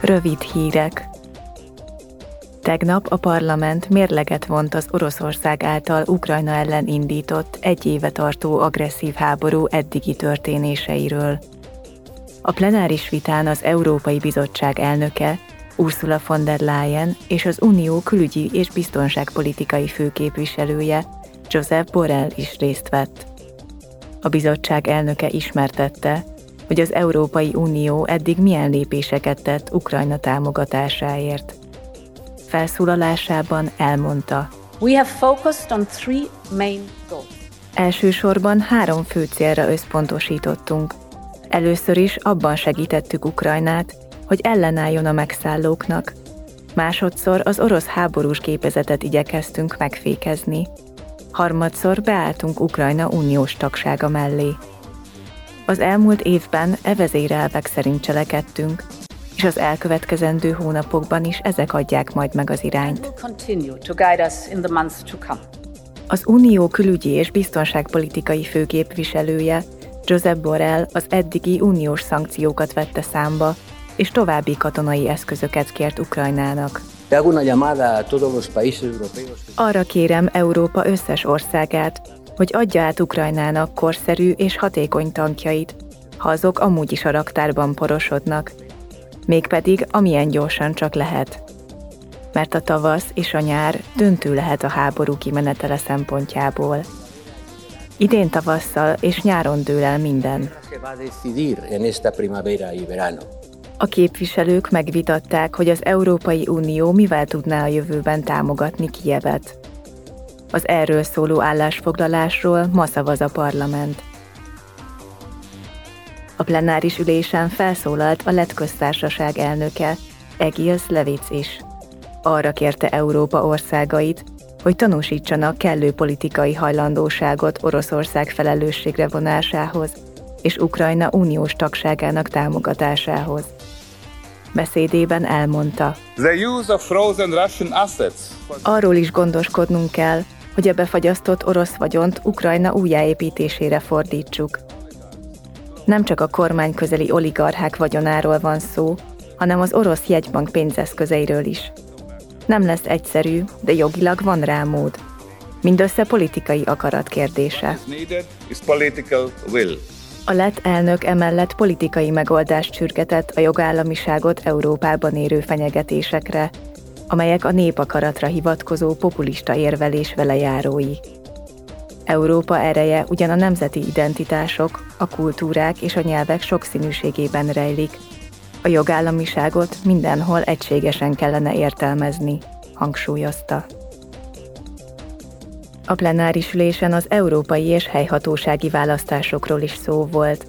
Rövid hírek. Tegnap a parlament mérleget vont az Oroszország által Ukrajna ellen indított egy éve tartó agresszív háború eddigi történéseiről. A plenáris vitán az Európai Bizottság elnöke, Ursula von der Leyen és az Unió külügyi és biztonságpolitikai főképviselője, Joseph Borrell is részt vett. A bizottság elnöke ismertette, hogy az Európai Unió eddig milyen lépéseket tett Ukrajna támogatásáért. Felszólalásában elmondta. We have focused on three main goals. Elsősorban három fő célra összpontosítottunk. Először is abban segítettük Ukrajnát, hogy ellenálljon a megszállóknak. Másodszor az orosz háborús gépezetet igyekeztünk megfékezni. Harmadszor beálltunk Ukrajna uniós tagsága mellé. Az elmúlt évben e vezérelvek szerint cselekedtünk, és az elkövetkezendő hónapokban is ezek adják majd meg az irányt. Az Unió külügyi és biztonságpolitikai főképviselője, Josep Borrell az eddigi uniós szankciókat vette számba, és további katonai eszközöket kért Ukrajnának. Arra kérem Európa összes országát, hogy adja át Ukrajnának korszerű és hatékony tankjait, ha azok amúgy is a raktárban porosodnak, mégpedig amilyen gyorsan csak lehet. Mert a tavasz és a nyár döntő lehet a háború kimenetele szempontjából. Idén tavasszal és nyáron dől el minden. A képviselők megvitatták, hogy az Európai Unió mivel tudná a jövőben támogatni Kijevet. Az erről szóló állásfoglalásról ma szavaz a parlament. A plenáris ülésen felszólalt a lett köztársaság elnöke, Egils Levic is. Arra kérte Európa országait, hogy tanúsítsanak kellő politikai hajlandóságot Oroszország felelősségre vonásához és Ukrajna uniós tagságának támogatásához. Beszédében elmondta. Arról is gondoskodnunk kell, hogy a befagyasztott orosz vagyont Ukrajna újjáépítésére fordítsuk. Nem csak a kormány közeli oligarchák vagyonáról van szó, hanem az orosz jegybank pénzeszközeiről is. Nem lesz egyszerű, de jogilag van rá mód. Mindössze politikai akarat kérdése. A lett elnök emellett politikai megoldást sürgetett a jogállamiságot Európában érő fenyegetésekre, amelyek a népakaratra hivatkozó populista érvelés velejárói. Európa ereje ugyan a nemzeti identitások, a kultúrák és a nyelvek sokszínűségében rejlik. A jogállamiságot mindenhol egységesen kellene értelmezni, hangsúlyozta. A plenáris ülésen az európai és helyhatósági választásokról is szó volt.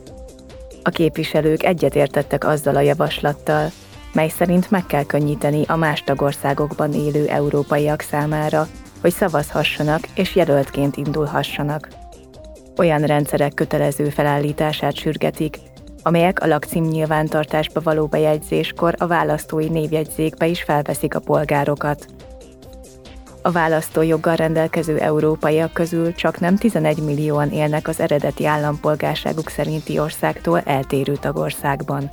A képviselők egyetértettek azzal a javaslattal, mely szerint meg kell könnyíteni a más tagországokban élő európaiak számára, hogy szavazhassanak és jelöltként indulhassanak. Olyan rendszerek kötelező felállítását sürgetik, amelyek a lakcím nyilvántartásba való bejegyzéskor a választói névjegyzékbe is felveszik a polgárokat. A választójoggal rendelkező európaiak közül csak nem 11 millióan élnek az eredeti állampolgárságuk szerinti országtól eltérő tagországban.